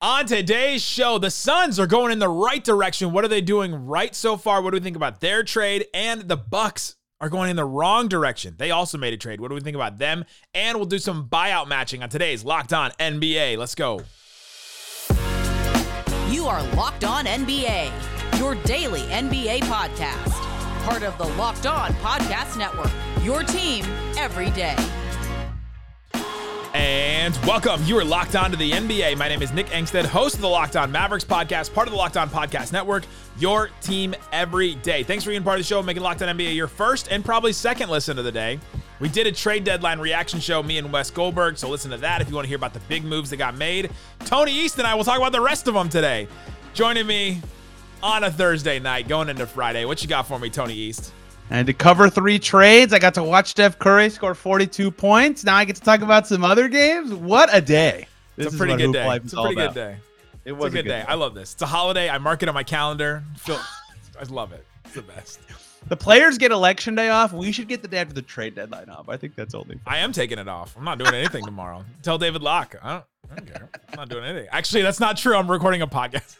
On today's show, the Suns are going in the right direction. What are they doing right so far? What do we think about their trade? And the Bucks are going in the wrong direction. They also made a trade. What do we think about them? And we'll do some buyout matching on today's Locked On NBA. Let's go. You are Locked On NBA, your daily NBA podcast. Part of the Locked On Podcast Network, your team every day. And welcome. You are locked on to the NBA. My name is Nick Angstadt, host of the Locked On Mavericks podcast, part of the Locked On Podcast Network, your team every day. Thanks for being part of the show, making Locked On NBA your first and probably second listen of the day. We did a trade deadline reaction show, me and Wes Goldberg, so listen to that if you want to hear about the big moves that got made. Tony East and I will talk about the rest of them today. Joining me on a Thursday night, going into Friday. What you got for me, Tony East? And to cover three trades, I got to watch Steph Curry score 42 points. Now I get to talk about some other games. What a day! This it's a pretty good day. It's a pretty good day. It was a good, day. I love this. It's a holiday. I mark it on my calendar. Feel, I love it. It's the best. The players get election day off. We should get the day after the trade deadline off. I think that's only. I am taking it off. I'm not doing anything tomorrow. Tell David Locke. I don't, I don't care. I'm not doing anything. Actually, that's not true. I'm recording a podcast.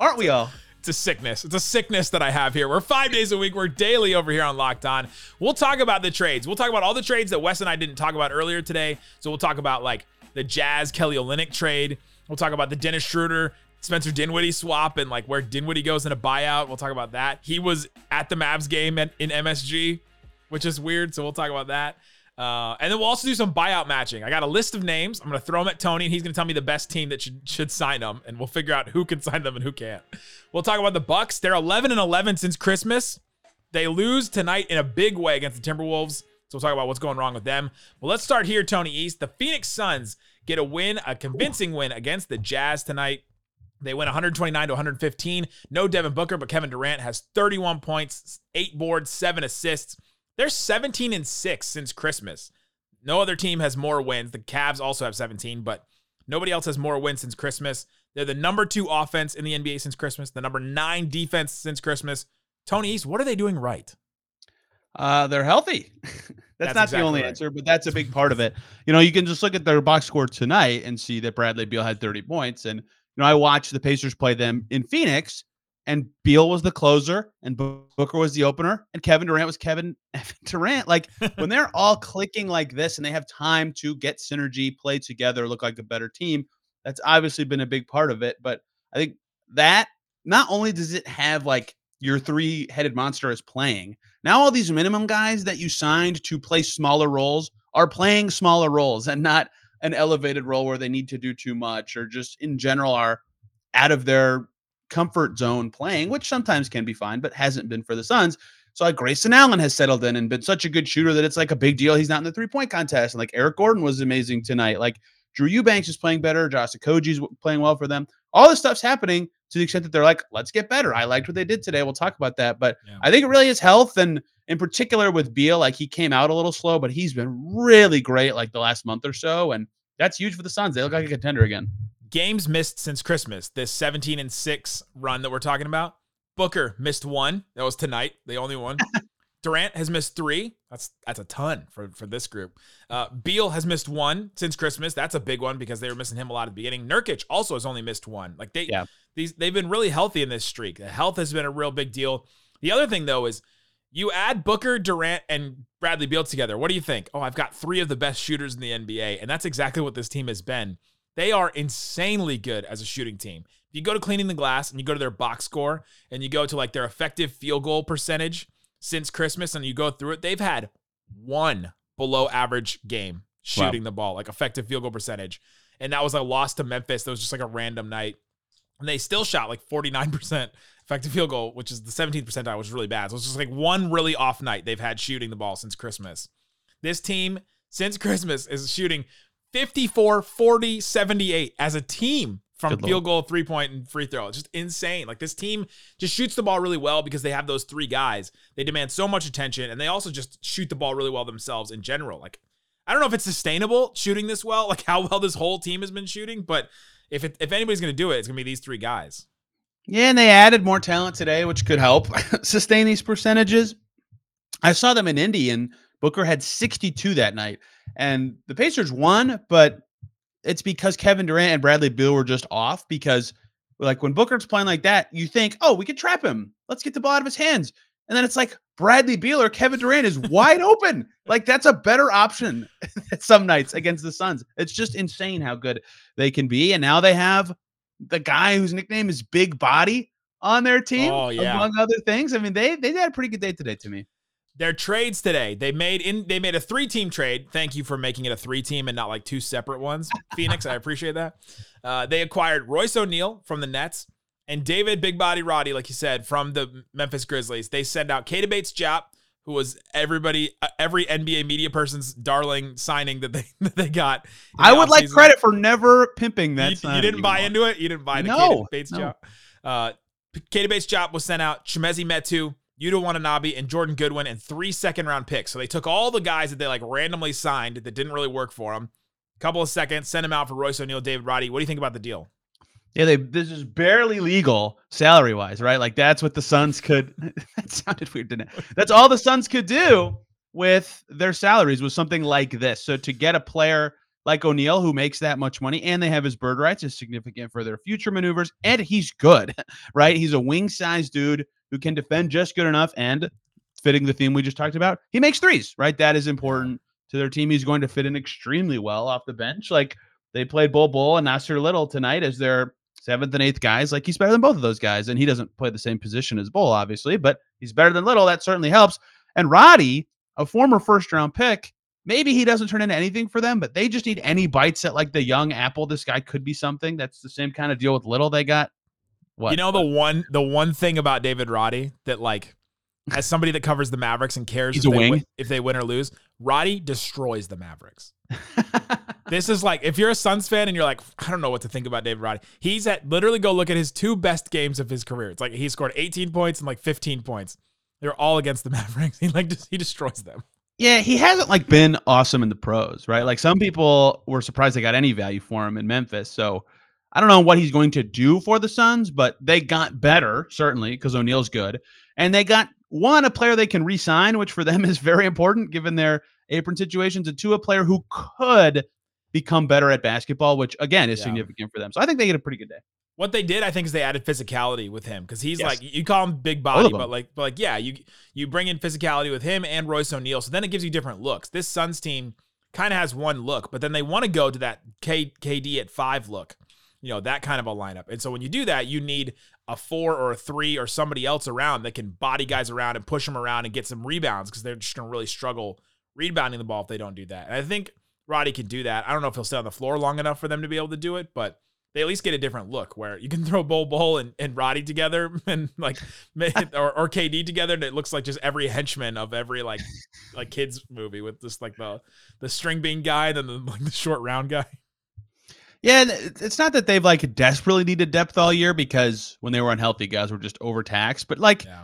Aren't we all? It's a sickness. It's a sickness that I have here. We're five days a week. We're daily over here on Locked On. We'll talk about the trades. We'll talk about all the trades that Wes and I didn't talk about earlier today. So we'll talk about like the Jazz Kelly Olynyk trade. We'll talk about the Dennis Schroeder Spencer Dinwiddie swap and like where Dinwiddie goes in a buyout. We'll talk about that. He was at the Mavs game in MSG, which is weird. So we'll talk about that. Uh, and then we'll also do some buyout matching. I got a list of names. I'm going to throw them at Tony, and he's going to tell me the best team that should, should sign them, and we'll figure out who can sign them and who can't. We'll talk about the Bucks. They're 11 and 11 since Christmas. They lose tonight in a big way against the Timberwolves. So we'll talk about what's going wrong with them. But let's start here, Tony East. The Phoenix Suns get a win, a convincing win against the Jazz tonight. They win 129 to 115. No Devin Booker, but Kevin Durant has 31 points, eight boards, seven assists. They're 17 and 6 since Christmas. No other team has more wins. The Cavs also have 17, but nobody else has more wins since Christmas. They're the number two offense in the NBA since Christmas, the number nine defense since Christmas. Tony East, what are they doing right? Uh, they're healthy. that's, that's, not exactly the only right. answer, but that's a big part of it. You know, you can just look at their box score tonight and see that Bradley Beal had 30 points. And, you know, I watched the Pacers play them in Phoenix, and Beal was the closer, and Booker was the opener, and Kevin Durant was Kevin Durant. Like when they're all clicking like this, and they have time to get synergy, play together, look like a better team. That's obviously been a big part of it. But I think that not only does it have like your three-headed monster is playing, now all these minimum guys that you signed to play smaller roles are playing smaller roles and not an elevated role where they need to do too much or just in general are out of their comfort zone playing, which sometimes can be fine, but hasn't been for the Suns. So like Grayson Allen has settled in and been such a good shooter that it's like a big deal. He's not in the three point contest. And like Eric Gordon was amazing tonight. Like Drew Eubanks is playing better. Josh Okogie's playing well for them. All this stuff's happening to the extent that they're like, let's get better. I liked what they did today. We'll talk about that. But yeah. I think it really is health and in particular with Beal, like he came out a little slow, but he's been really great like the last month or so. And that's huge for the Suns. They look like a contender again games missed since Christmas. This 17 and 6 run that we're talking about. Booker missed one. That was tonight. The only one. Durant has missed three. That's that's a ton for, for this group. Uh, Beal has missed one since Christmas. That's a big one because they were missing him a lot at the beginning. Nurkic also has only missed one. Like they yeah. these they've been really healthy in this streak. The health has been a real big deal. The other thing though is you add Booker, Durant, and Bradley Beal together. What do you think? Oh, I've got three of the best shooters in the NBA, and that's exactly what this team has been. They are insanely good as a shooting team. If you go to cleaning the glass and you go to their box score and you go to like their effective field goal percentage since Christmas and you go through it, they've had one below average game shooting wow. the ball, like effective field goal percentage. And that was a loss to Memphis. That was just like a random night. And they still shot like 49% effective field goal, which is the 17th percentile, which is really bad. So it's just like one really off night they've had shooting the ball since Christmas. This team, since Christmas, is shooting 54, 40, 78 as a team from Good field goal, three point, and free throw. It's just insane. Like this team just shoots the ball really well because they have those three guys. They demand so much attention and they also just shoot the ball really well themselves in general. Like, I don't know if it's sustainable shooting this well, like how well this whole team has been shooting, but if it, if anybody's going to do it, it's going to be these three guys. Yeah, and they added more talent today, which could help sustain these percentages. I saw them in Indy, and Booker had 62 that night. And the Pacers won, but it's because Kevin Durant and Bradley Beal were just off because like when Booker's playing like that, you think, oh, we could trap him. Let's get the ball out of his hands. And then it's like Bradley Beal or Kevin Durant is wide open. Like that's a better option some nights against the Suns. It's just insane how good they can be. And now they have the guy whose nickname is Big Body on their team, oh, yeah. among other things. I mean, they they had a pretty good day today to me. Their trades today, they made in they made a three team trade. Thank you for making it a three team and not like two separate ones. Phoenix, I appreciate that. Uh, they acquired Royce O'Neale from the Nets and David Big Body Roddy, like you said, from the Memphis Grizzlies. They send out Keita Bates-Diop, who was everybody, uh, every NBA media person's darling signing that they that they got. I would like credit for never pimping that. You, you didn't buy into it. You didn't buy the no, Bates no. job. Uh, Keita Bates-Diop was sent out. Chimezie Metu, Yuta Watanabe, and Jordan Goodwin, and three second round picks. So they took all the guys that they like randomly signed that didn't really work for them. A Couple of seconds, sent them out for Royce O'Neale, David Roddy. What do you think about the deal? Yeah, they this is barely legal salary wise, right? Like that's what the Suns could. that sounded weird, didn't it? That's all the Suns could do with their salaries was something like this. So to get a player like O'Neale who makes that much money and they have his bird rights is significant for their future maneuvers. And he's good, right? He's a wing size dude who can defend just good enough and fitting the theme we just talked about, he makes threes, right? That is important to their team. He's going to fit in extremely well off the bench. Like they played Bol Bol and Nassir Little tonight as their seventh and eighth guys. Like he's better than both of those guys. And he doesn't play the same position as Bol, obviously, but he's better than Little. That certainly helps. And Roddy, a former first round pick, maybe he doesn't turn into anything for them, but they just need any bites at like the young apple. This guy could be something. That's the same kind of deal with Little they got. What? You know the one the one thing about David Roddy that like as somebody that covers the Mavericks and cares if, they wing. if they win or lose, Roddy destroys the Mavericks. this is like if you're a Suns fan and you're like, I don't know what to think about David Roddy. He's at literally go look at his two best games of his career. It's like he scored 18 points and like 15 points. They're all against the Mavericks. He like just, he destroys them. Yeah, he hasn't like been awesome in the pros, right? Like some people were surprised they got any value for him in Memphis. So I don't know what he's going to do for the Suns, but they got better certainly because O'Neale's good, and they got one a player they can re-sign, which for them is very important given their apron situations, and two a player who could become better at basketball, which again is yeah. significant for them. So I think they get a pretty good day. What they did, I think, is they added physicality with him because he's yes. like you call him big body, but like, but like, yeah, you you bring in physicality with him and Royce O'Neale, so then it gives you different looks. This Suns team kind of has one look, but then they want to go to that K, KD at five look, you know, that kind of a lineup. And so when you do that, you need a four or a three or somebody else around that can body guys around and push them around and get some rebounds because they're just going to really struggle rebounding the ball if they don't do that. And I think Roddy can do that. I don't know if he'll stay on the floor long enough for them to be able to do it, but they at least get a different look where you can throw Bol Bol and, and Roddy together and like or, or KD together and it looks like just every henchman of every like like kids movie with just like the the string bean guy and then the, like the short round guy. Yeah, it's not that they've like desperately needed depth all year because when they were unhealthy, guys were just overtaxed. But like yeah.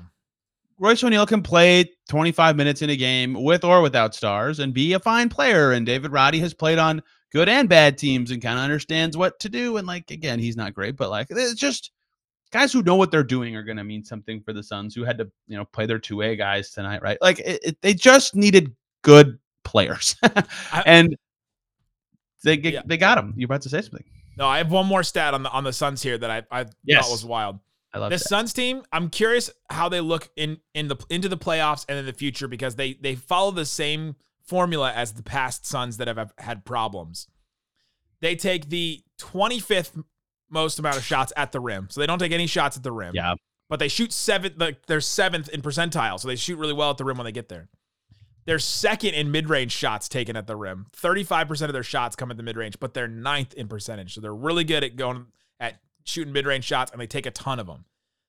Royce O'Neale can play 25 minutes in a game with or without stars and be a fine player. And David Roddy has played on good and bad teams and kind of understands what to do. And like again, he's not great, but like it's just guys who know what they're doing are going to mean something for the Suns who had to you know play their 2A guys tonight, right? Like it, it, they just needed good players, and they get, yeah. they got them. You're about to say something. No, I have one more stat on the on the Suns here that I I yes. thought was wild. I love this that. Suns team. I'm curious how they look in in the into the playoffs and in the future because they they follow the same formula as the past Suns that have had problems. They take the 25th most amount of shots at the rim, so they don't take any shots at the rim. Yeah, but they shoot seventh. Like they're seventh in percentile, so they shoot really well at the rim when they get there. They're second in mid-range shots taken at the rim. 35% of their shots come at the mid-range, but they're ninth in percentage. So they're really good at going at shooting mid-range shots, and they take a ton of them.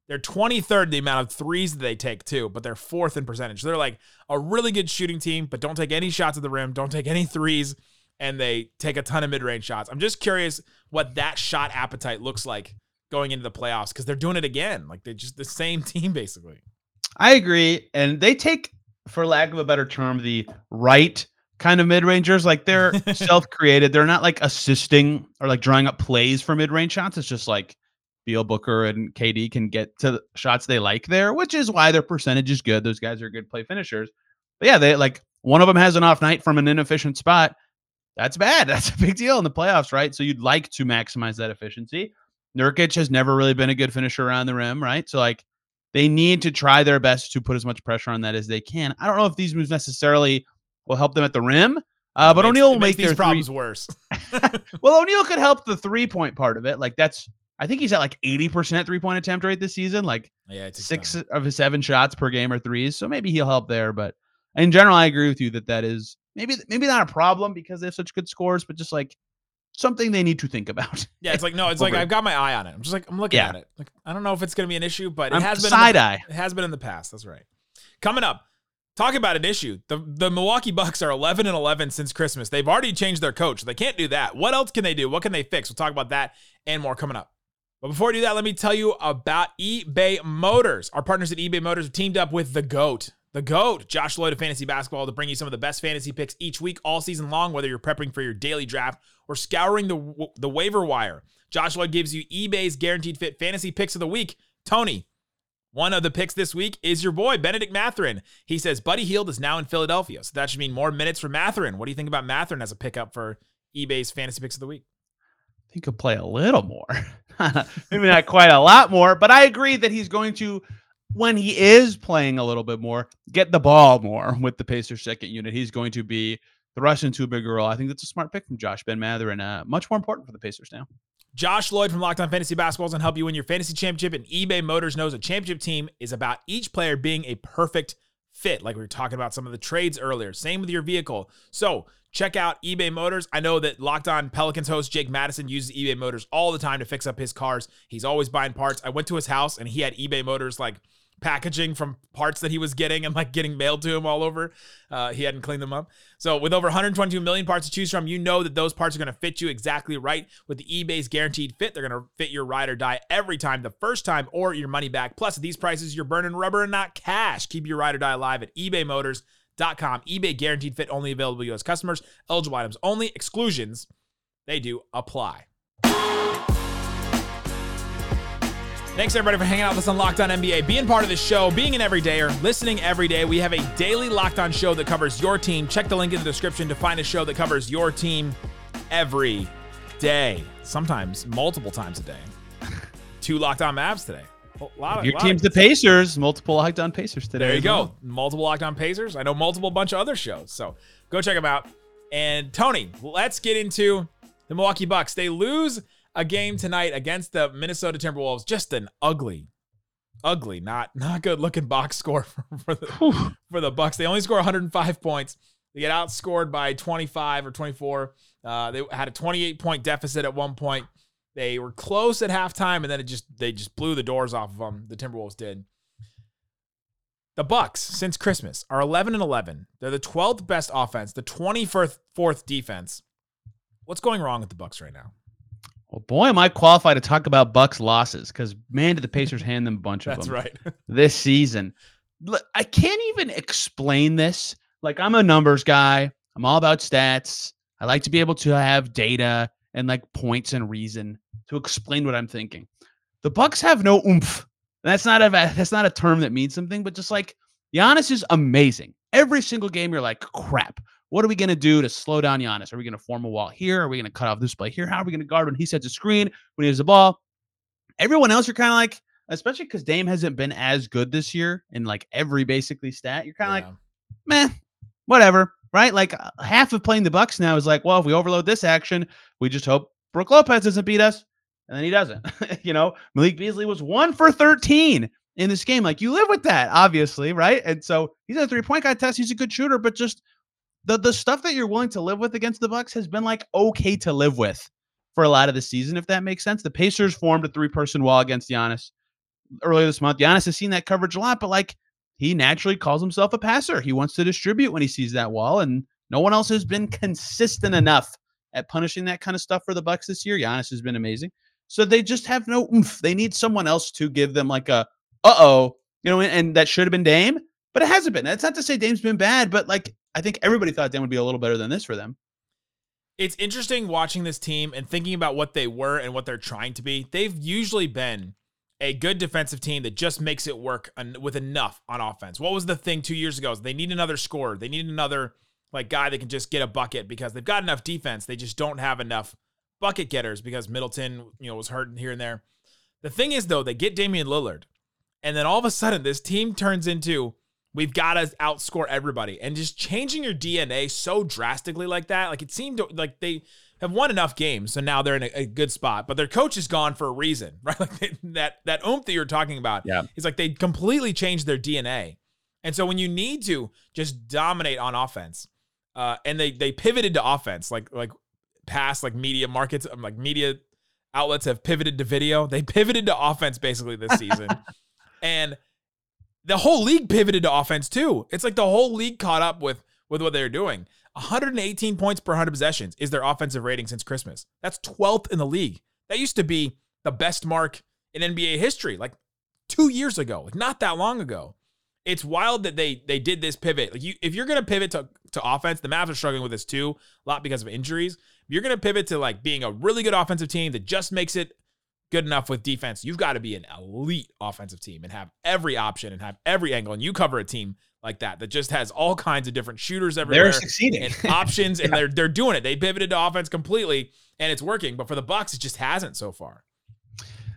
They're 23rd in the amount of threes that they take too, but they're fourth in percentage. So they're like a really good shooting team, but don't take any shots at the rim, don't take any threes, and they take a ton of mid-range shots. I'm just curious what that shot appetite looks like going into the playoffs because they're doing it again. Like they're just the same team basically. I agree, and they take, for lack of a better term, the right kind of mid rangers. Like they're self created. They're not like assisting or like drawing up plays for mid range shots. It's just like Beal Booker and KD can get to the shots they like there, which is why their percentage is good. Those guys are good play finishers. But yeah, they like one of them has an off night from an inefficient spot. that's bad. That's a big deal in the playoffs, right? So you'd like to maximize that efficiency. Nurkic has never really been a good finisher around the rim, right? So like they need to try their best to put as much pressure on that as they can. I don't know if these moves necessarily will help them at the rim, uh, but O'Neale will make these problems three... worse. well, O'Neale could help the three point part of it. Like that's, I think he's at like eighty percent three point attempt rate this season. Like yeah, six of his seven shots per game are threes, so maybe he'll help there. But in general, I agree with you that that is maybe maybe not a problem because they have such good scores, but just like something they need to think about. Yeah, it's like no, it's like I've got my eye on it. I'm just like I'm looking yeah. at it. Like I don't know if it's going to be an issue, but it I'm has been side the, eye. It has been in the past. That's right. Coming up, talk about an issue. The the Milwaukee Bucks are 11 and 11 since Christmas. They've already changed their coach. They can't do that. What else can they do? What can they fix? We'll talk about that and more coming up. But before I do that, let me tell you about eBay Motors. Our partners at eBay Motors have teamed up with the GOAT, the GOAT, Josh Lloyd of Fantasy Basketball, to bring you some of the best fantasy picks each week, all season long, whether you're prepping for your daily draft or scouring the, the waiver wire. Josh Lloyd gives you eBay's guaranteed fit fantasy picks of the week. Tony, one of the picks this week is your boy, Bennedict Mathurin. He says Buddy Hield is now in Philadelphia, so that should mean more minutes for Mathurin. What do you think about Mathurin as a pickup for eBay's fantasy picks of the week? I think he'll play a little more. Maybe not quite a lot more, but I agree that he's going to when he is playing a little bit more, get the ball more with the Pacers second unit. He's going to be thrust into a bigger role. I think that's a smart pick from Josh Ben Mathurin uh, much more important for the Pacers now. Josh Lloyd from Locked On Fantasy Basketball is going to help you win your fantasy championship. And eBay Motors knows a championship team is about each player being a perfect fit, like we were talking about some of the trades earlier. Same with your vehicle. So check out eBay Motors. I know that Locked On Pelicans host Jake Madison uses eBay Motors all the time to fix up his cars. He's always buying parts. I went to his house and he had eBay Motors like packaging from parts that he was getting and like getting mailed to him all over. Uh, he hadn't cleaned them up. So with over 122 million parts to choose from, you know that those parts are going to fit you exactly right. With the eBay's guaranteed fit, they're going to fit your ride or die every time, the first time or your money back. Plus, at these prices, you're burning rubber and not cash. Keep your ride or die alive at ebaymotors.com. eBay guaranteed fit only available to U.S. customers. Eligible items only. Exclusions, they do apply. Thanks everybody for hanging out with us on Locked On NBA, being part of this show, being an everydayer, listening every day. We have a daily Locked On show that covers your team. Check the link in the description to find a show that covers your team every day. Sometimes multiple times a day. Two Locked On Mavs today. A lot of, your team's the Pacers. Multiple Locked On Pacers today. There you go. Well. Multiple Locked On Pacers. I know multiple bunch of other shows. So go check them out. And Tony, let's get into the Milwaukee Bucks. They lose a game tonight against the Minnesota Timberwolves. Just an ugly, ugly, not not good looking box score for, for the for the Bucks. They only score 105 points. They get outscored by 25 or 24. Uh, they had a 28 point deficit at one point. They were close at halftime, and then it just they just blew the doors off of them. The Timberwolves did. The Bucks since Christmas are 11 and 11. They're the 12th best offense, the 24th defense. What's going wrong with the Bucks right now? Well, boy, am I qualified to talk about Bucks losses because man, did the Pacers hand them a bunch of That's them. right. this season. I can't even explain this. Like I'm a numbers guy. I'm all about stats. I like to be able to have data and like points and reason to explain what I'm thinking. The Bucks have no oomph. That's not a that's not a term that means something, but just like Giannis is amazing. Every single game, you're like, crap. What are we going to do to slow down Giannis? Are we going to form a wall here? Are we going to cut off this play here? How are we going to guard when he sets a screen, when he has the ball? Everyone else, you're kind of like, especially because Dame hasn't been as good this year in like every basically stat. You're kind of yeah. like, man, whatever, right? Like uh, half of playing the Bucks now is like, well, if we overload this action, we just hope Brook Lopez doesn't beat us, and then he doesn't. you know, Malik Beasley was one for 13 in this game. Like you live with that, obviously, right? And so he's a three point contest. He's a good shooter, but just the the stuff that you're willing to live with against the Bucks has been like okay to live with for a lot of the season, if that makes sense. The Pacers formed a three person wall against Giannis earlier this month. Giannis has seen that coverage a lot, but like he naturally calls himself a passer. He wants to distribute when he sees that wall, and no one else has been consistent enough at punishing that kind of stuff for the Bucks this year. Giannis has been amazing. So they just have no oomph. They need someone else to give them like a uh oh, you know, and, and that should have been Dame, but it hasn't been. That's not to say Dame's been bad, but like I think everybody thought Dan would be a little better than this for them. It's interesting watching this team and thinking about what they were and what they're trying to be. They've usually been a good defensive team that just makes it work with enough on offense. What was the thing two years ago? They need another scorer. They need another like guy that can just get a bucket because they've got enough defense. They just don't have enough bucket getters because Middleton, you know, was hurt here and there. The thing is though, they get Damian Lillard, and then all of a sudden this team turns into we've got to outscore everybody, and just changing your DNA so drastically like that, like it seemed to, like they have won enough games, so now they're in a, a, good spot. But their coach is gone for a reason, right? Like they, that that oomph that you're talking about, yeah, it's like they completely changed their DNA. And so when you need to just dominate on offense, uh, and they they pivoted to offense, like like past like media markets, um, like media outlets have pivoted to video. They pivoted to offense basically this season, and the whole league pivoted to offense too. It's like the whole league caught up with with what they're doing. 118 points per 100 possessions is their offensive rating since Christmas. That's 12th in the league. That used to be the best mark in NBA history, like two years ago, like not that long ago it's wild that they they did this pivot. Like you, if you're gonna pivot to to offense, the Mavs are struggling with this too, a lot because of injuries. If you're gonna pivot to like being a really good offensive team that just makes it good enough with defense, you've got to be an elite offensive team and have every option and have every angle. And you cover a team like that that just has all kinds of different shooters everywhere. They're succeeding and options, yeah. and they're they're doing it. They pivoted to offense completely, and it's working. But for the Bucks, it just hasn't so far.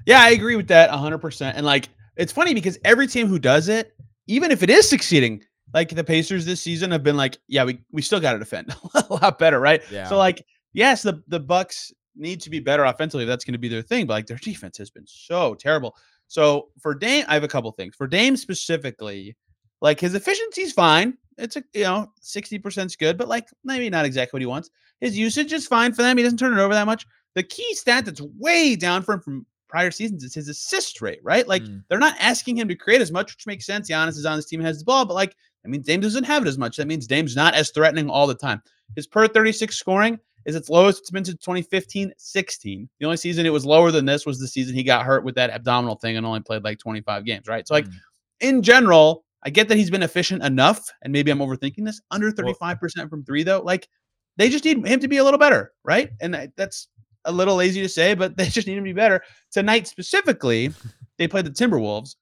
Yeah, I agree with that 100. percent And like, it's funny because every team who does it even if it is succeeding, like the Pacers this season have been like, yeah, we we still got to defend a lot better, right? Yeah. So like, yes, the the Bucks need to be better offensively. That's going to be their thing, but like their defense has been so terrible. So for Dame, I have a couple things. For Dame specifically, like his efficiency's fine. It's a you know sixty percent is good, but like maybe not exactly what he wants. His usage is fine for them. He doesn't turn it over that much. The key stat that's way down from from prior seasons is his assist rate, right? Like mm. they're not asking him to create as much, which makes sense. Giannis is on this team has the ball, but like I mean, Dame doesn't have it as much. That means Dame's not as threatening all the time. His per 36 scoring is its lowest it's been since 2015 16. The only season it was lower than this was the season he got hurt with that abdominal thing and only played like 25 games, right? So, like, mm. in general, I get that he's been efficient enough, and maybe I'm overthinking this. Under 35% from three, though, like, they just need him to be a little better, right? And that's a little lazy to say, but they just need him to be better. Tonight specifically, they played the Timberwolves.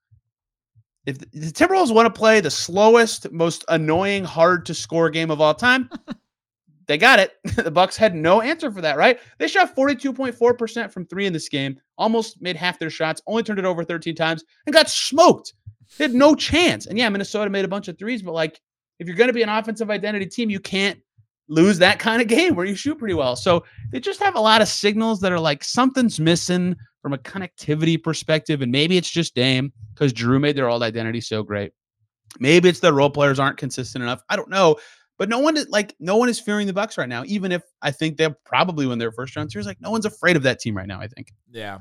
If the Timberwolves want to play the slowest, most annoying, hard to score game of all time, they got it. the Bucks had no answer for that, right? They shot 42.4% from 3 in this game, almost made half their shots, only turned it over 13 times and got smoked. They had no chance. And yeah, Minnesota made a bunch of threes, but like if you're going to be an offensive identity team, you can't lose that kind of game where you shoot pretty well. So they just have a lot of signals that are like something's missing from a connectivity perspective. And maybe it's just Dame because Jrue made their old identity so great. Maybe it's the role players aren't consistent enough. I don't know. But no one is like no one is fearing the Bucks right now, even if I think they'll probably win their first round series. Like no one's afraid of that team right now, I think. Yeah.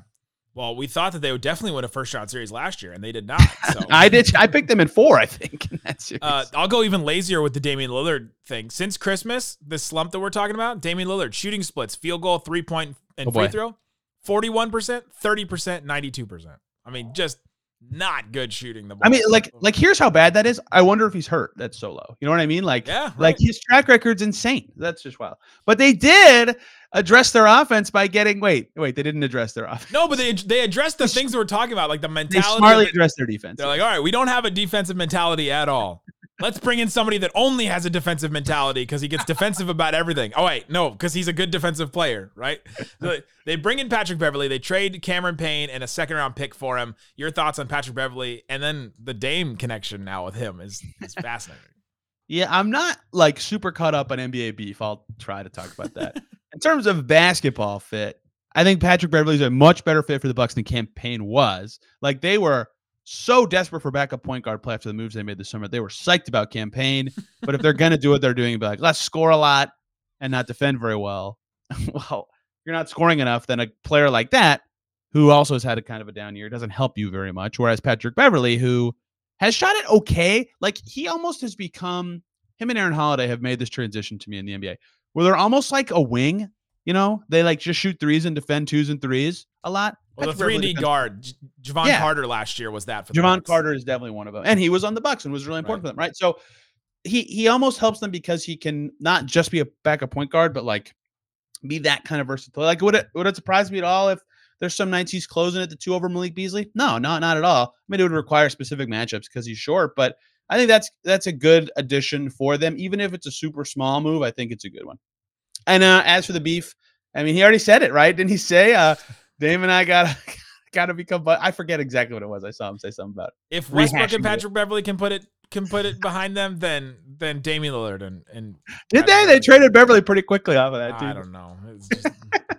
Well, we thought that they would definitely win a first round series last year, and they did not. So I did. I picked them in four, I think. In that series. Uh, I'll go even lazier with the Damian Lillard thing. Since Christmas, this slump that we're talking about, Damian Lillard shooting splits, field goal, three point, and oh free throw, forty one percent, thirty percent, ninety two percent. I mean, just not good shooting the ball. I mean, like, like here's how bad that is. I wonder if he's hurt. That's so low. You know what I mean? Like, yeah, right. like his track record's insane. That's just wild. But they did address their offense by getting. Wait, wait, they didn't address their offense. No, but they they addressed the things that we're talking about, like the mentality. They smartly addressed their defense. They're like, all right, we don't have a defensive mentality at all. Let's bring in somebody that only has a defensive mentality because he gets defensive about everything. Oh wait, no, because he's a good defensive player, right? So they bring in Patrick Beverley. They trade Cameron Payne and a second round pick for him. Your thoughts on Patrick Beverley and then the Dame connection now with him is is fascinating. yeah, I'm not like super caught up on NBA beef. I'll try to talk about that. in terms of basketball fit, I think Patrick Beverley's a much better fit for the Bucks than Cam Payne was. Like they were so desperate for backup point guard play after the moves they made this summer. They were psyched about Cam Payne, but if they're going to do what they're doing, be like, let's score a lot and not defend very well. well, you're not scoring enough, then a player like that, who also has had a kind of a down year, doesn't help you very much. Whereas Patrick Beverley, who has shot it okay, like he almost has become him and Aaron Holiday have made this transition to me in the NBA, where they're almost like a wing. You know, they like just shoot threes and defend twos and threes a lot. Well, the three D guard, Jevon yeah. Carter last year was that for Jevon Carter is definitely one of them, and he was on the Bucks and was really important right. for them, right? So he he almost helps them because he can not just be a backup point guard, but like be that kind of versatile. Like would it would it surprise me at all if there's some nights he's closing at the two over Malik Beasley? No, not not at all. I mean, it would require specific matchups because he's short, but I think that's that's a good addition for them, even if it's a super small move. I think it's a good one. And uh, as for the beef, I mean, he already said it, right? Didn't he say, uh, Dame and I got got to become. But I forget exactly what it was. I saw him say something about it. If Westbrook and Patrick it. Beverley can put it can put it behind them, then then Damian Lillard and and did they? They traded Beverley pretty quickly off of that. Dude. I don't know. Just,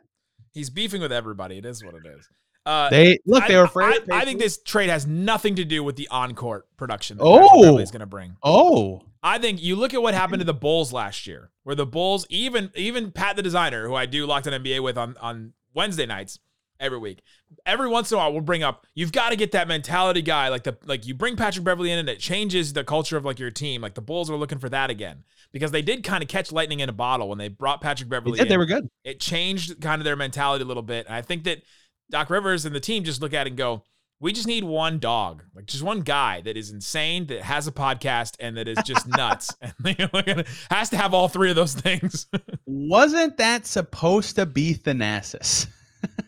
he's beefing with everybody. It is what it is. Uh, they look. They were afraid. I, I, think this trade has nothing to do with the on-court production. That oh, is going to bring. Oh, I think you look at what happened to the Bulls last year, where the Bulls, even even Pat the designer, who I do locked on NBA with on on Wednesday nights every week, every once in a while we'll bring up you've got to get that mentality guy like the like you bring Patrick Beverley in and it changes the culture of like your team. Like the Bulls are looking for that again because they did kind of catch lightning in a bottle when they brought Patrick Beverley. They, did, they were good. It changed kind of their mentality a little bit, and I think that Doc Rivers and the team just look at it and go we just need one dog, like just one guy that is insane, that has a podcast, and that is just nuts, and has to have all three of those things. Wasn't that supposed to be Thanasis?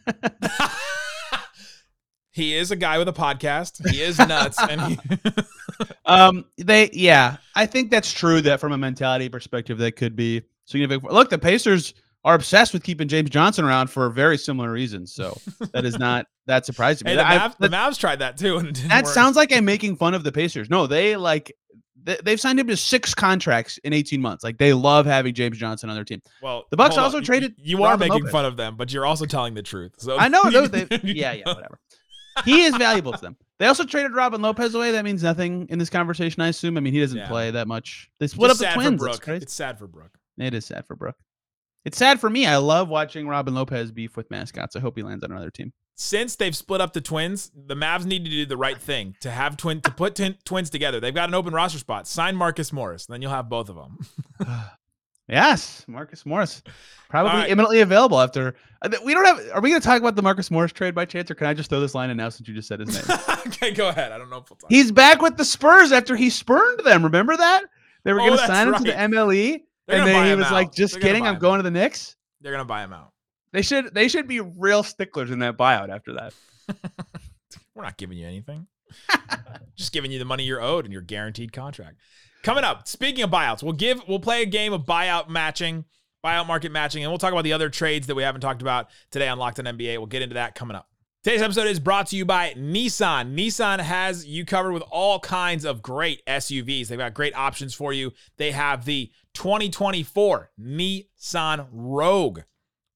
he is a guy with a podcast. He is nuts, and he um, they yeah, I think that's true. That from a mentality perspective, that could be significant. Look, the Pacers are obsessed with keeping James Johnson around for very similar reasons. So that is not that surprising hey. The, Mavs, the Mavs tried that too, and that work. sounds like I'm making fun of the Pacers. No, they like they, they've signed him to six contracts in 18 months. Like they love having James Johnson on their team. Well, the Bucks also on. traded. You, you are making Lopez. fun of them, but you're also telling the truth. So I know. No, they, yeah, yeah, whatever. he is valuable to them. They also traded Robin Lopez away. That means nothing in this conversation, I assume. I mean, he doesn't yeah. play that much. They split Just up the Twins. It's sad for Brook. It is sad for Brook. It's sad for me. I love watching Robin Lopez beef with mascots. I hope he lands on another team. Since they've split up the Twins, the Mavs need to do the right thing to have twin to put twin, Twins together. They've got an open roster spot. Sign Marcus Morris, then you'll have both of them. yes, Marcus Morris, probably right. imminently available after. Uh, we don't have. Are we going to talk about the Marcus Morris trade by chance, or can I just throw this line in now since you just said his name? okay, go ahead. I don't know if we'll talk. He's back with the Spurs after he spurned them. Remember that they were oh, going to sign him to the MLE, They're and then he was out. like, "Just They're kidding, I'm going to the Knicks." They're gonna buy him out. They should they should be real sticklers in that buyout after that. We're not giving you anything. Just giving you the money you're owed and your guaranteed contract. Coming up, speaking of buyouts, we'll give we'll play a game of buyout matching, buyout market matching, and we'll talk about the other trades that we haven't talked about today on Locked on NBA. We'll get into that coming up. Today's episode is brought to you by Nissan. Nissan has you covered with all kinds of great SUVs. They've got great options for you. They have the 2024 Nissan Rogue.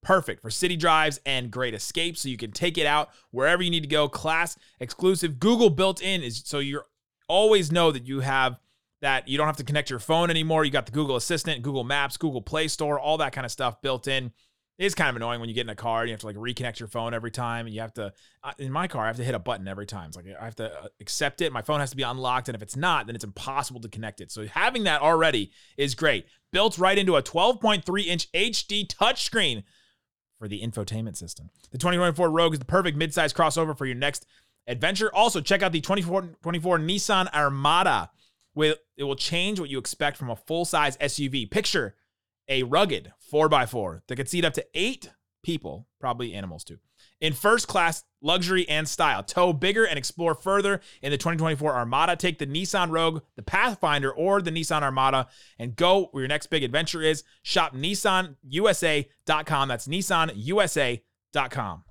Perfect for city drives and great escape so you can take it out wherever you need to go. Class exclusive. Google built in is so you always know that you have that you don't have to connect your phone anymore. You got the Google Assistant, Google Maps, Google Play Store, all that kind of stuff built in. It is kind of annoying when you get in a car and you have to like reconnect your phone every time and you have to uh, in my car I have to hit a button every time. It's like I have to uh, accept it. My phone has to be unlocked and if it's not then it's impossible to connect it. So having that already is great. Built right into a 12.3 inch HD touchscreen for the infotainment system. The 2024 Rogue is the perfect midsize crossover for your next adventure. Also check out the 2024 Nissan Armada. With it will change what you expect from a full-size SUV. Picture a rugged 4x4 that could seat up to eight people, probably animals too, in first class luxury and style. Tow bigger and explore further in the 2024 Armada. Take the Nissan Rogue, the Pathfinder, or the Nissan Armada and go where your next big adventure is. Shop NissanUSA.com. That's NissanUSA.com.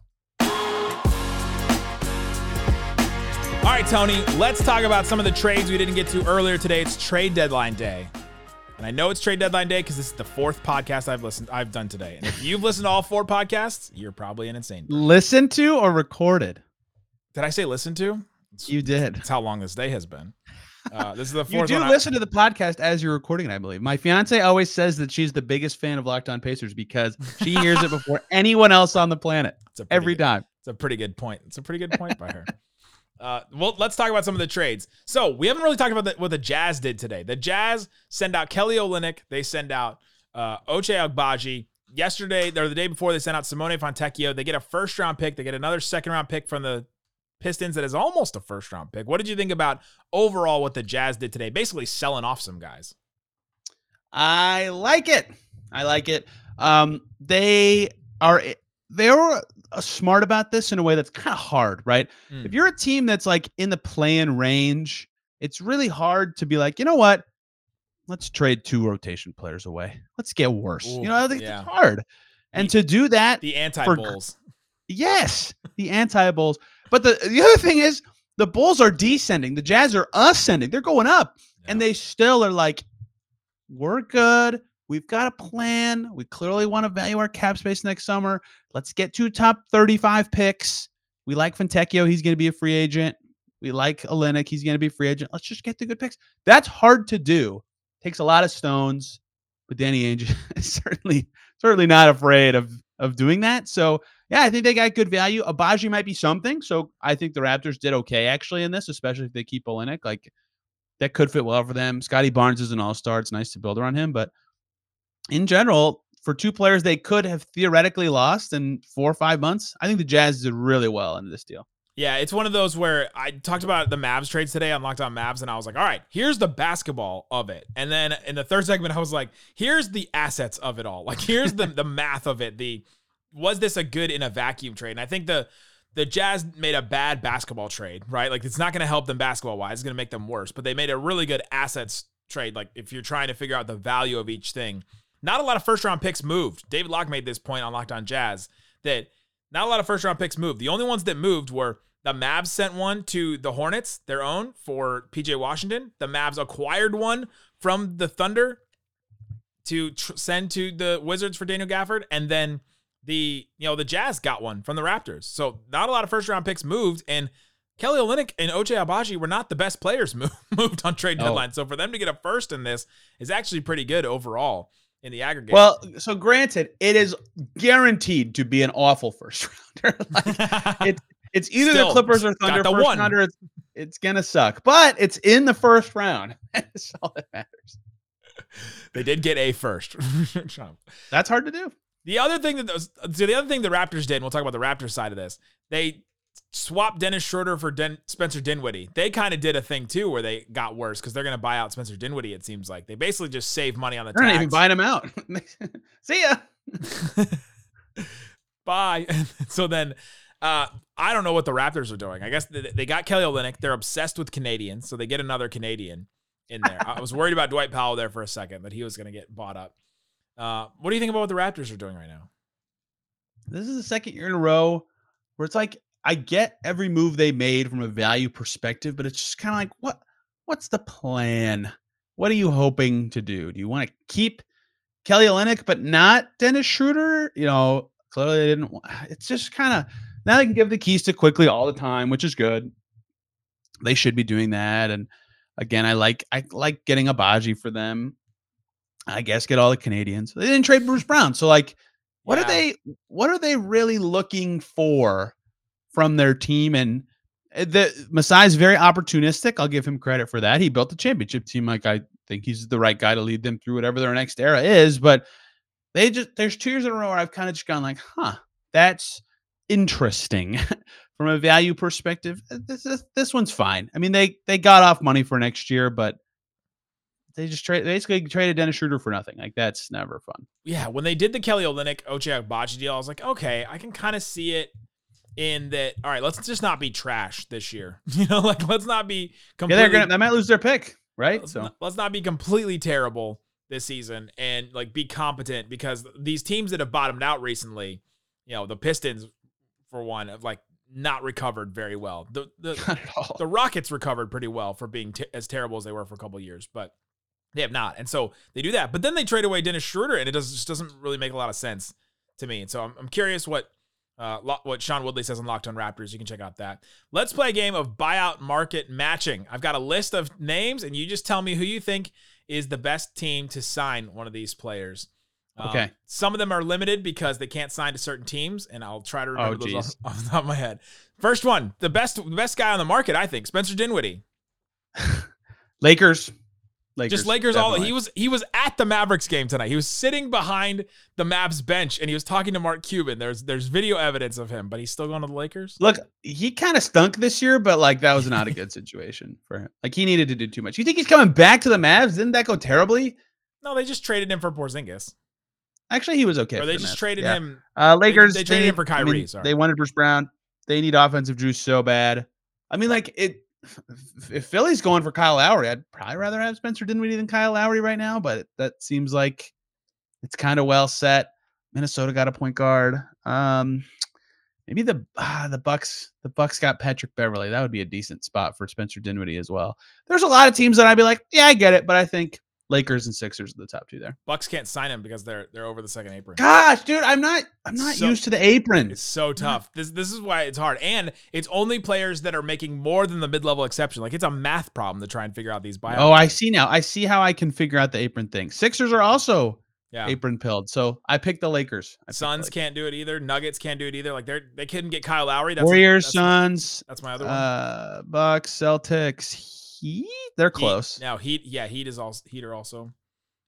All right, Tony, let's talk about some of the trades we didn't get to earlier today. It's trade deadline day. And I know it's trade deadline day because this is the fourth podcast I've listened I've done today. And if you've listened to all four podcasts, you're probably an insane. Person. Listen to or recorded? Did I say listen to? It's, you did. That's how long this day has been. Uh, this is the fourth. you do listen I- to the podcast as you're recording, it, I believe. My fiance always says that she's the biggest fan of Locked On Pacers because she hears it before anyone else on the planet. Every good, time. It's a pretty good point. It's a pretty good point by her. Uh, well, let's talk about some of the trades. So we haven't really talked about the, what the Jazz did today. The Jazz send out Kelly Olynyk. They send out uh, Ochai Agbaji. Yesterday, or the day before, they sent out Simone Fontecchio. They get a first round pick. They get another second round pick from the Pistons that is almost a first round pick. What did you think about overall what the Jazz did today? Basically selling off some guys. I like it. I like it. Um, they are they are uh, smart about this in a way that's kind of hard, right? Mm. If you're a team that's like in the playing range, it's really hard to be like, you know what? Let's trade two rotation players away. Let's get worse. Ooh, you know, I think yeah. it's hard. And the, to do that, the anti Bulls. Yes, the anti Bulls. But the the other thing is, the Bulls are descending. The Jazz are ascending. They're going up, yeah. and they still are like, we're good. We've got a plan. We clearly want to value our cap space next summer. Let's get two top 35 picks. We like Fontecchio. He's going to be a free agent. We like Olynyk. He's going to be a free agent. Let's just get the good picks. That's hard to do. Takes a lot of stones, but Danny Ainge is certainly certainly not afraid of of doing that. So yeah, I think they got good value. Agbaji might be something. So I think the Raptors did okay actually in this, especially if they keep Olynyk. Like that could fit well for them. Scottie Barnes is an all star. It's nice to build around him, but in general, for two players they could have theoretically lost in four or five months, I think the Jazz did really well in this deal. Yeah, it's one of those where I talked about the Mavs trades today on Locked On Mavs, and I was like, all right, here's the basketball of it. And then in the third segment, I was like, here's the assets of it all. Like, here's the the math of it. The was this a good in a vacuum trade? And I think the the Jazz made a bad basketball trade, right? Like it's not going to help them basketball wise, it's going to make them worse. But they made a really good assets trade. Like if you're trying to figure out the value of each thing, not a lot of first round picks moved. David Locke made this point on Locked On Jazz that not a lot of first round picks moved. The only ones that moved were the Mavs sent one to the Hornets, their own, for PJ Washington. The Mavs acquired one from the Thunder to tr- send to the Wizards for Daniel Gafford, and then the you know the Jazz got one from the Raptors. So not a lot of first round picks moved, and Kelly Olynyk and OJ Agbaji were not the best players moved on trade deadline. Oh. So for them to get a first in this is actually pretty good overall in the aggregate. Well, so granted, it is guaranteed to be an awful first rounder. like, it's it's either Still, the Clippers or Thunder the first one. rounder. It's, it's gonna suck, but it's in the first round. That's all that matters. They did get a first. That's hard to do. The other thing that those, so the other thing the Raptors did, and we'll talk about the Raptors side of this. They swap Dennis Schroeder for Den- Spencer Dinwiddie. They kind of did a thing too where they got worse because they're going to buy out Spencer Dinwiddie. It seems like they basically just save money on the. They're tax. not even buying him out. See ya. Bye. so then, uh, I don't know what the Raptors are doing. I guess they, they got Kelly Olynyk. They're obsessed with Canadians, so they get another Canadian in there. I was worried about Dwight Powell there for a second that he was going to get bought up. Uh, what do you think about what the Raptors are doing right now? This is the second year in a row where it's like I get every move they made from a value perspective, but it's just kind of like what what's the plan? What are you hoping to do? Do you want to keep Kelly Olynyk but not Dennis Schroeder? You know, clearly they didn't. It's just kind of now they can give the keys to Quickley all the time, which is good. They should be doing that. And again, I like I like getting Agbaji for them. I guess get all the Canadians. They didn't trade Bruce Brown, so like, what yeah. are they? What are they really looking for from their team. And eh, the Masai is very opportunistic. I'll give him credit for that. He built the championship team. Like I think he's the right guy to lead them through whatever their next era is. But they just there's two years in a row where I've kind of just gone like, huh, that's interesting from a value perspective. Eh, this, this, this one's fine. I mean, they they got off money for next year, but they just trade basically traded Dennis Schroeder for nothing. Like that's never fun. Yeah, when they did the Kelly Olynyk Ochai Agbaji deal, I was like, okay, I can kind of see it in that all right let's just not be trash this year. You know like let's not be completely, yeah they're gonna they might lose their pick right? Let's so. not, let's not be completely terrible this season and like be competent because these teams that have bottomed out recently you know the pistons for one have like not recovered very well. The the, the rockets recovered pretty well for being t- as terrible as they were for a couple years but they have not. And so they do that but then they trade away dennis schroeder and it does, just doesn't really make a lot of sense to me. And so i'm, I'm curious what uh, what Sean Woodley says on Locked On Raptors. You can check out that. Let's play a game of buyout market matching. I've got a list of names, and you just tell me who you think is the best team to sign one of these players. Um, okay. Um, some of them are limited because they can't sign to certain teams, and I'll try to remember oh, those off, off, the top of my head. First one, the best, the best guy on the market, I think, Spencer Dinwiddie. Lakers. Lakers, just Lakers definitely. all he was he was at the Mavericks game tonight. He was sitting behind the Mavs bench and he was talking to Mark Cuban. There's there's video evidence of him, but he's still going to the Lakers. Look, he kind of stunk this year, but like that was not a good situation for him. Like he needed to do too much. You think he's coming back to the Mavs? Didn't that go terribly? No, they just traded him for Porzingis. Actually, he was okay. Or they just Mavs. traded yeah. him. Uh, Lakers. They, they traded they, him for Kyrie. I mean, they wanted Bruce Brown. They need offensive juice so bad. I mean, like it if Philly's going for Kyle Lowry, I'd probably rather have Spencer Dinwiddie than Kyle Lowry right now. But that seems like it's kind of well set. Minnesota got a point guard. Um, maybe the ah, the Bucks the Bucks got Patrick Beverley. That would be a decent spot for Spencer Dinwiddie as well. There's a lot of teams that I'd be like, yeah, I get it, but I think Lakers and Sixers are the top two there. Bucks can't sign him because they're they're over the second apron. Gosh, dude, I'm not I'm not so, used to the apron. It's so tough. This this is why it's hard, and it's only players that are making more than the mid level exception. Like it's a math problem to try and figure out these buyouts. Oh, I see now. I see how I can figure out the apron thing. Sixers are also yeah. apron pilled. So I picked the Lakers. I Suns can't do it either. Nuggets can't do it either. Like they're they couldn't get Kyle Lowry. That's Warriors, a, that's Suns. That's my other one. Uh, Bucks, Celtics, Heat. They're close. Heat, now Heat, yeah, Heat is also Heat are also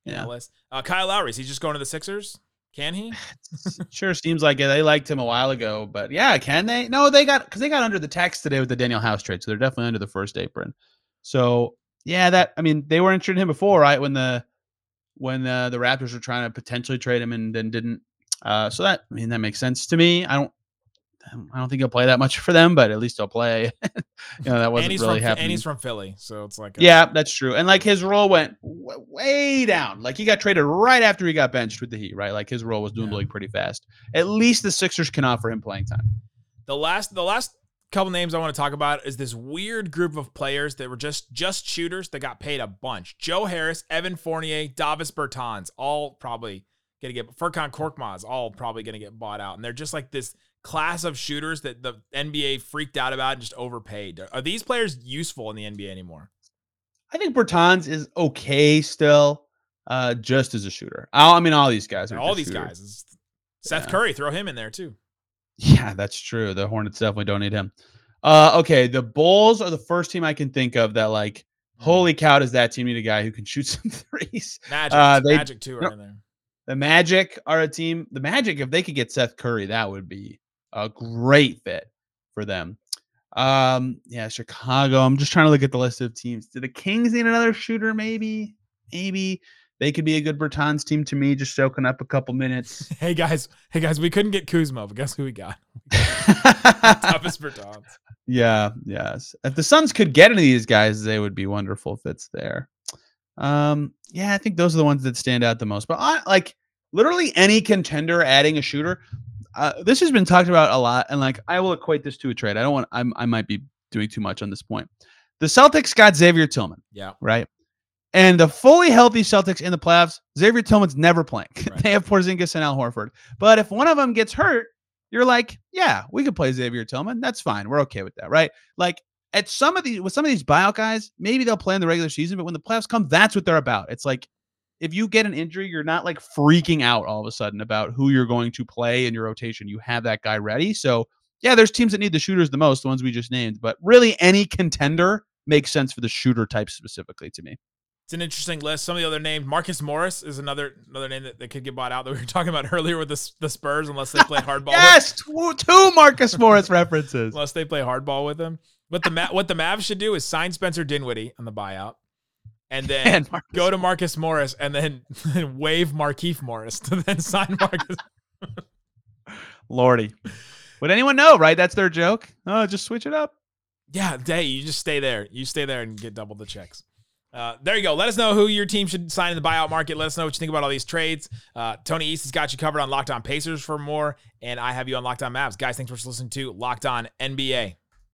in yeah. Uh, Kyle Lowry, is he just going to the Sixers? Can he? sure seems like it. They liked him a while ago, but yeah, can they? No, they got because they got under the tax today with the Danuel House trade, so they're definitely under the first apron. So yeah, that I mean they were interested in him before, right? When the when uh, the Raptors were trying to potentially trade him and then didn't. Uh, so that I mean that makes sense to me. I don't I don't think he'll play that much for them, but at least he'll play. you know that wasn't really from, happening. And he's from Philly, so it's like a- yeah, that's true. And like his role went w- way down. Like he got traded right after he got benched with the Heat, right? Like his role was dwindling yeah. pretty fast. At least the Sixers can offer him playing time. The last, the last couple names I want to talk about is this weird group of players that were just just shooters that got paid a bunch. Joe Harris, Evan Fournier, Davis Bertans, all probably gonna get Furkan Korkmaz, all probably gonna get bought out, and they're just like this class of shooters that the NBA freaked out about and just overpaid. Are these players useful in the NBA anymore? I think Bertans is okay still, uh, just as a shooter. I mean, all these guys are all these shooters. guys. Seth yeah. Curry, throw him in there too. Yeah, that's true. The Hornets definitely don't need him. Uh, okay, the Bulls are the first team I can think of that like, hmm. holy cow, does that team need a guy who can shoot some threes? Magic, uh, they, Magic too are no, in there. The Magic are a team. The Magic, if they could get Seth Curry, that would be a great fit for them. Um, yeah, Chicago. I'm just trying to look at the list of teams. Do the Kings need another shooter? Maybe, maybe they could be a good Bertans team to me, just soaking up a couple minutes. hey guys, hey guys, we couldn't get Kuzma, but guess who we got? Toughest Bertans. Yeah, yes. If the Suns could get any of these guys, they would be wonderful fits there. Um, yeah, I think those are the ones that stand out the most. But I, like literally any contender adding a shooter, uh, this has been talked about a lot, and like I will equate this to a trade. I don't want. I'm, I might be doing too much on this point. The Celtics got Xavier Tillman. Yeah. Right. And the fully healthy Celtics in the playoffs, Xavier Tillman's never playing. Right. they have Porzingis and Al Horford. But if one of them gets hurt, you're like, yeah, we could play Xavier Tillman. That's fine. We're okay with that, right? Like at some of these with some of these buyout guys, maybe they'll play in the regular season, but when the playoffs come, that's what they're about. It's like if you get an injury, you're not like freaking out all of a sudden about who you're going to play in your rotation. You have that guy ready. So, yeah, there's teams that need the shooters the most, the ones we just named, but really any contender makes sense for the shooter type specifically to me. It's an interesting list. Some of the other names, Marcus Morris is another another name that, that could get bought out that we were talking about earlier with the, the Spurs, unless they play hardball. yes, two, two Marcus Morris references. Unless they play hardball with him. But the what the Mavs should do is sign Spencer Dinwiddie on the buyout and then go to Marcus Morris and then, waive Markieff Morris to then sign Marcus. Lordy. Would anyone know, right? That's their joke. Oh, just switch it up. Yeah, day. You just stay there. You stay there and get double the checks. Uh, there you go. Let us know who your team should sign in the buyout market. Let us know what you think about all these trades. Uh, Tony East has got you covered on Locked On Pacers for more, and I have you on Locked On Mavs. Guys, thanks for listening to Locked On NBA.